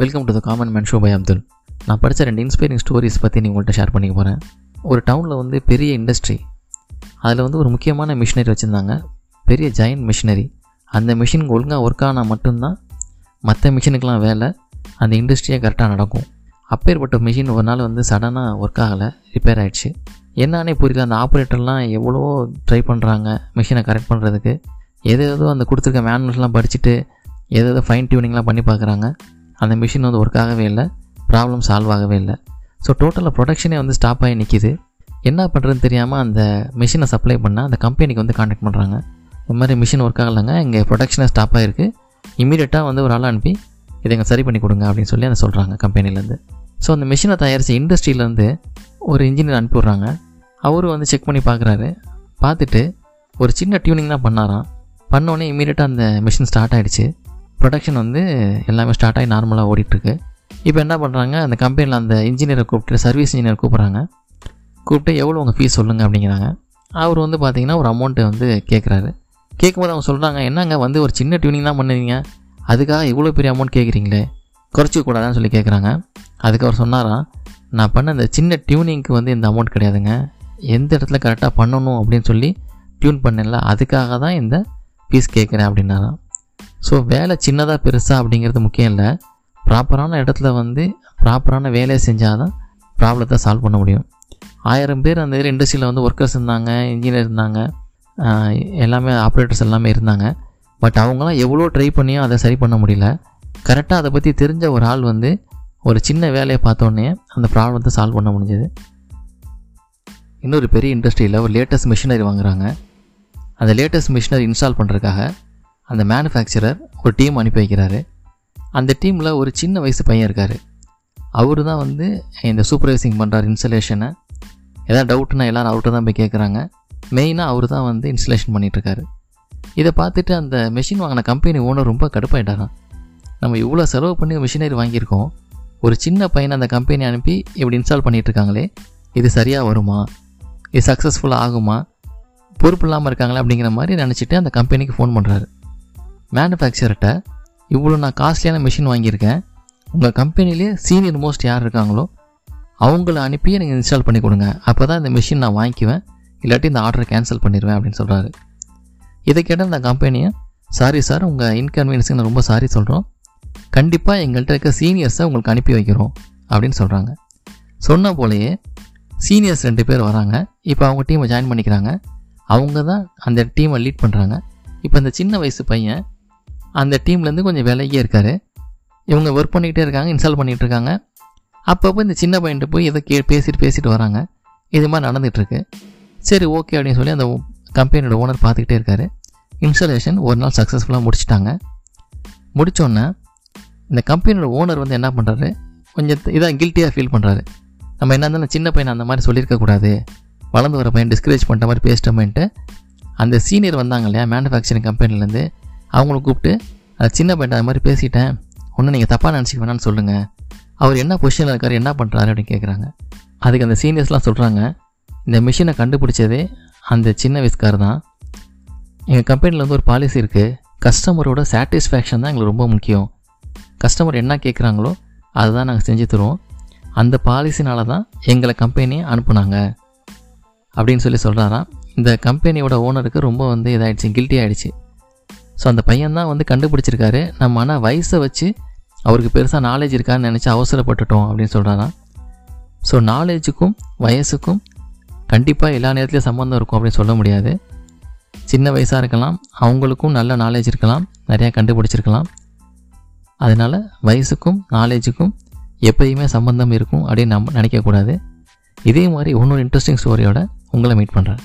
Welcome to the common man show by Abdul நான் படித்த ரெண்டு இன்ஸ்பைரிங் ஸ்டோரிஸ் பற்றி நீங்கள் உங்கள்கிட்ட ஷேர் பண்ணிக்க போகிறேன் ஒரு டவுனில் வந்து பெரிய இண்டஸ்ட்ரி அதில் வந்து ஒரு முக்கியமான மிஷினரி வச்சுருந்தாங்க. பெரிய ஜெயண்ட் மிஷினரி அந்த மிஷின் ஒழுங்காக ஒர்க் ஆனால் மட்டும்தான் மற்ற மிஷினுக்கெலாம் வேலை அந்த இண்டஸ்ட்ரியே கரெக்டாக நடக்கும். அப்பேற்பட்ட மிஷின் ஒரு நாள் வந்து சடனாக ஒர்க் ஆகலை ரிப்பேர் ஆகிடுச்சு என்னன்னே புரியல அந்த ஆப்ரேட்டர்லாம் எவ்வளோ ட்ரை பண்ணுறாங்க மிஷினை கரெக்ட் பண்ணுறதுக்கு எது ஏதோ அந்த கொடுத்துருக்க மேனுவல்ஸ்லாம் படிச்சுட்டு எது ஏதோ ஃபைன் டியூனிங்லாம் பண்ணி பார்க்குறாங்க. அந்த மிஷின் வந்து ஒர்க் ஆகவே இல்லை ப்ராப்ளம் சால்வ் ஆகவே இல்லை. ஸோ டோட்டலாக ப்ரொடக்ஷனே வந்து ஸ்டாப் ஆகி நிற்கிது என்ன பண்ணுறதுன்னு தெரியாமல் அந்த மிஷினை சப்ளை பண்ணால் அந்த கம்பெனிக்கு வந்து காண்டாக்ட் பண்ணுறாங்க இந்த மாதிரி மிஷின் ஒர்க் ஆகலைங்க இங்கே ப்ரொடக்ஷனே ஸ்டாப் ஆகிருக்கு இமீடியட்டாக வந்து ஒரு ஆள் அனுப்பி இதை எங்க சரி பண்ணி கொடுங்க அப்படின்னு சொல்லி அதை சொல்கிறாங்க கம்பெனிலேருந்து ஸோ அந்த மிஷினை தயாரித்த இண்டஸ்ட்ரியிலேருந்து ஒரு இன்ஜினியர் அனுப்பி விட்றாங்க. அவரும் வந்து செக் பண்ணி பார்க்குறாரு பார்த்துட்டு ஒரு சின்ன டியூனிங் தான் பண்ணாராம். பண்ணோடனே இமீடியட்டாக அந்த மிஷின் ஸ்டார்ட் ஆகிடுச்சு ப்ரொடக்ஷன் வந்து எல்லாமே ஸ்டார்ட் ஆகி நார்மலாக ஓடிட்டுருக்கு. இப்போ என்ன பண்ணுறாங்க அந்த கம்பெனியில் அந்த இன்ஜினியரை கூப்பிட்டு சர்வீஸ் இன்ஜினியர் கூப்பிட்றாங்க. கூப்பிட்டு எவ்வளோ உங்கள் ஃபீஸ் சொல்லுங்கள் அப்படிங்கிறாங்க. அவர் வந்து பார்த்திங்கன்னா ஒரு அமௌண்ட்டை வந்து கேட்குறாரு கேட்கும்போது அவங்க சொல்கிறாங்க என்னங்க வந்து ஒரு சின்ன டியூனிங் தான் பண்ணுவீங்க? அதுக்காக இவ்வளோ பெரிய அமௌண்ட் கேட்குறீங்களே குறைச்சிக்க கூடாதான்னு சொல்லி கேட்குறாங்க அதுக்கு அவர் சொன்னாராம் நான் பண்ண அந்த சின்ன டியூனிங்க்கு வந்து இந்த அமௌண்ட் கிடையாதுங்க. எந்த இடத்துல கரெக்டாக பண்ணணும்? அப்படின்னு சொல்லி டியூன் பண்ணல. அதுக்காக தான் இந்த ஃபீஸ் கேட்குறேன் அப்படின்னாராம். ஸோ வேலை சின்னதாக பெருசாக அப்படிங்கிறது முக்கியம் இல்லை. ப்ராப்பரான இடத்துல வந்து ப்ராப்பரான வேலையை செஞ்சால் தான் ப்ராப்ளத்தை சால்வ் பண்ண முடியும். ஆயிரம் பேர் அந்த இண்டஸ்ட்ரியில் வந்து ஒர்க்கர்ஸ் இருந்தாங்க இன்ஜினியர் இருந்தாங்க எல்லாமே ஆப்ரேட்டர்ஸ் எல்லாமே இருந்தாங்க. பட் அவங்களாம் எவ்வளோ ட்ரை பண்ணியும் அதை சரி பண்ண முடியல. கரெக்டாக அதை பற்றி தெரிஞ்ச ஒரு ஆள் வந்து ஒரு சின்ன வேலையை பார்த்தோன்னே அந்த ப்ராப்ளத்தை சால்வ் பண்ண முடிஞ்சது. இன்னொரு பெரிய இண்டஸ்ட்ரியில் ஒரு லேட்டஸ்ட் மிஷினரி வாங்குறாங்க. அந்த லேட்டஸ்ட் மிஷினரி இன்ஸ்டால் பண்ணுறதுக்காக அந்த மேனுஃபேக்சரர் ஒரு டீம் அனுப்பி வைக்கிறாரு. அந்த டீமில் ஒரு சின்ன வயசு பையன் இருக்கார். அவர் தான் வந்து இந்த சூப்பர்வைசிங் பண்ணுறார் இன்ஸ்டலேஷனை எதாவது டவுட்னா எல்லோரும் அவர்கிட்ட தான் போய் கேட்குறாங்க மெயினாக அவர் தான் வந்து இன்ஸ்டலேஷன் பண்ணிகிட்ருக்காரு இதை பார்த்துட்டு அந்த மெஷின் வாங்கின கம்பெனி ஓனர் ரொம்ப கடுப்பாயிட்டாராம். நம்ம இவ்வளோ செலவு பண்ணி மிஷினரி வாங்கியிருக்கோம். ஒரு சின்ன பையனை அந்த கம்பெனி அனுப்பி இப்படி இன்ஸ்டால் பண்ணிகிட்ருக்காங்களே இது சரியாக வருமா? இது சக்ஸஸ்ஃபுல்லாக ஆகுமா? பொறுப்பு இல்லாமல் இருக்காங்களே அப்படிங்கிற மாதிரி நினச்சிட்டு அந்த கம்பெனிக்கு ஃபோன் பண்ணுறாரு மேனுஃபேக்சர்கிட்ட இவ்வளோ நான் காஸ்ட்லியான மிஷின் வாங்கியிருக்கேன். உங்கள் கம்பெனிலே சீனியர் மோஸ்ட் யார் இருக்காங்களோ அவங்கள அனுப்பி எனக்கு இன்ஸ்டால் பண்ணி கொடுங்க. அப்போ தான் இந்த மிஷின் நான் வாங்கிக்குவேன். இல்லாட்டி இந்த ஆர்டரை கேன்சல் பண்ணிடுவேன் அப்படின்னு சொல்கிறாரு இதை கேட்ட அந்த கம்பெனியை சாரி சார் உங்கள் இன்கன்வீனியன்ஸுக்கு நான் ரொம்ப சாரி சொல்கிறோம் கண்டிப்பாக எங்கள்கிட்ட இருக்க சீனியர்ஸை உங்களுக்கு அனுப்பி வைக்கிறோம். அப்படின்னு சொல்கிறாங்க சொன்ன போலேயே சீனியர்ஸ் ரெண்டு பேர் வராங்க. இப்போ அவங்க டீமை ஜாயின் பண்ணிக்கிறாங்க. அவங்க தான் அந்த டீமை லீட் பண்ணுறாங்க இப்போ இந்த சின்ன வயசு பையன் அந்த டீம்லேருந்து கொஞ்சம் விலகியே இருக்கார். இவங்க ஒர்க் பண்ணிக்கிட்டே இருக்காங்க இன்ஸ்டால் பண்ணிகிட்டு இருக்காங்க. அப்பப்போ இந்த சின்ன பையன்ட்டு போய் ஏதோ கே பேசிட்டு பேசிட்டு வராங்க. இது மாதிரி நடந்துகிட்ருக்கு. சரி ஓகே அப்படின்னு சொல்லி அந்த கம்பெனியோட ஓனர் பார்த்துக்கிட்டே இருக்காரு. இன்ஸ்டாலேஷன் ஒரு நாள் சக்ஸஸ்ஃபுல்லாக முடிச்சிட்டாங்க. முடித்தோன்னே இந்த கம்பெனியோட ஓனர் வந்து என்ன பண்ணுறாரு கொஞ்சம் இதாக கில்ட்டியாக ஃபீல் பண்ணுறாரு நம்ம என்ன இருந்தாலும் சின்ன பையன் அந்த மாதிரி சொல்லியிருக்கக்கூடாது வளர்ந்து வர பையன் டிஸ்கரேஜ் பண்ணுற மாதிரி பேசிட்டோமேன்ட்டு அந்த சீனியர் வந்தாங்க இல்லையா மேனுஃபேக்சரிங் கம்பெனிலேருந்து அவங்கள கூப்பிட்டு அது சின்ன பையன் அது மாதிரி பேசிட்டேன். ஒன்றும் நீங்கள் தப்பாக நினச்சிக்க வேணாம்னு சொல்லுங்கள் அவர் என்ன பொசிஷனில் இருக்கார் என்ன பண்ணுறாரு அப்படின்னு கேட்குறாங்க அதுக்கு அந்த சீனியர்ஸ்லாம் சொல்கிறாங்க இந்த மிஷினை கண்டுபிடிச்சதே அந்த சின்ன வயசுக்கார் தான். எங்கள் கம்பெனியில் வந்து ஒரு பாலிசி இருக்குது கஸ்டமரோட சாட்டிஸ்ஃபேக்ஷன் தான் எங்களுக்கு ரொம்ப முக்கியம். கஸ்டமர் என்ன கேட்குறாங்களோ அதுதான் நாங்கள் செஞ்சு தருவோம். அந்த பாலிசினால தான் எங்களை கம்பெனியை அனுப்புனாங்க. அப்படின்னு சொல்லி சொல்கிறாராம் இந்த கம்பெனியோட ஓனருக்கு ரொம்ப வந்து இதாகிடுச்சு கில்ட்டி ஆகிடுச்சு ஸோ அந்த பையன் தான் வந்து கண்டுபிடிச்சிருக்காரு. நம்ம ஆனால் வயசை வச்சு அவருக்கு பெருசாக நாலேஜ் இருக்கான்னு நினச்சி அவசரப்பட்டுட்டோம் அப்படின்னு சொல்கிறாராம் ஸோ நாலேஜுக்கும் வயசுக்கும் கண்டிப்பாக எல்லா நேரத்துலையும் சம்மந்தம் இருக்கும் அப்படின்னு சொல்ல முடியாது. சின்ன வயசாக இருக்கலாம் அவங்களுக்கும் நல்ல நாலேஜ் இருக்கலாம் நிறையா கண்டுபிடிச்சிருக்கலாம். அதனால் வயசுக்கும் நாலேஜுக்கும் எப்பயுமே சம்மந்தம் இருக்கும் அப்படின்னு நம்ம நினைக்கக்கூடாது இதே மாதிரி இன்னொரு இன்ட்ரெஸ்டிங் ஸ்டோரியோட உங்களை மீட் பண்ணுறேன்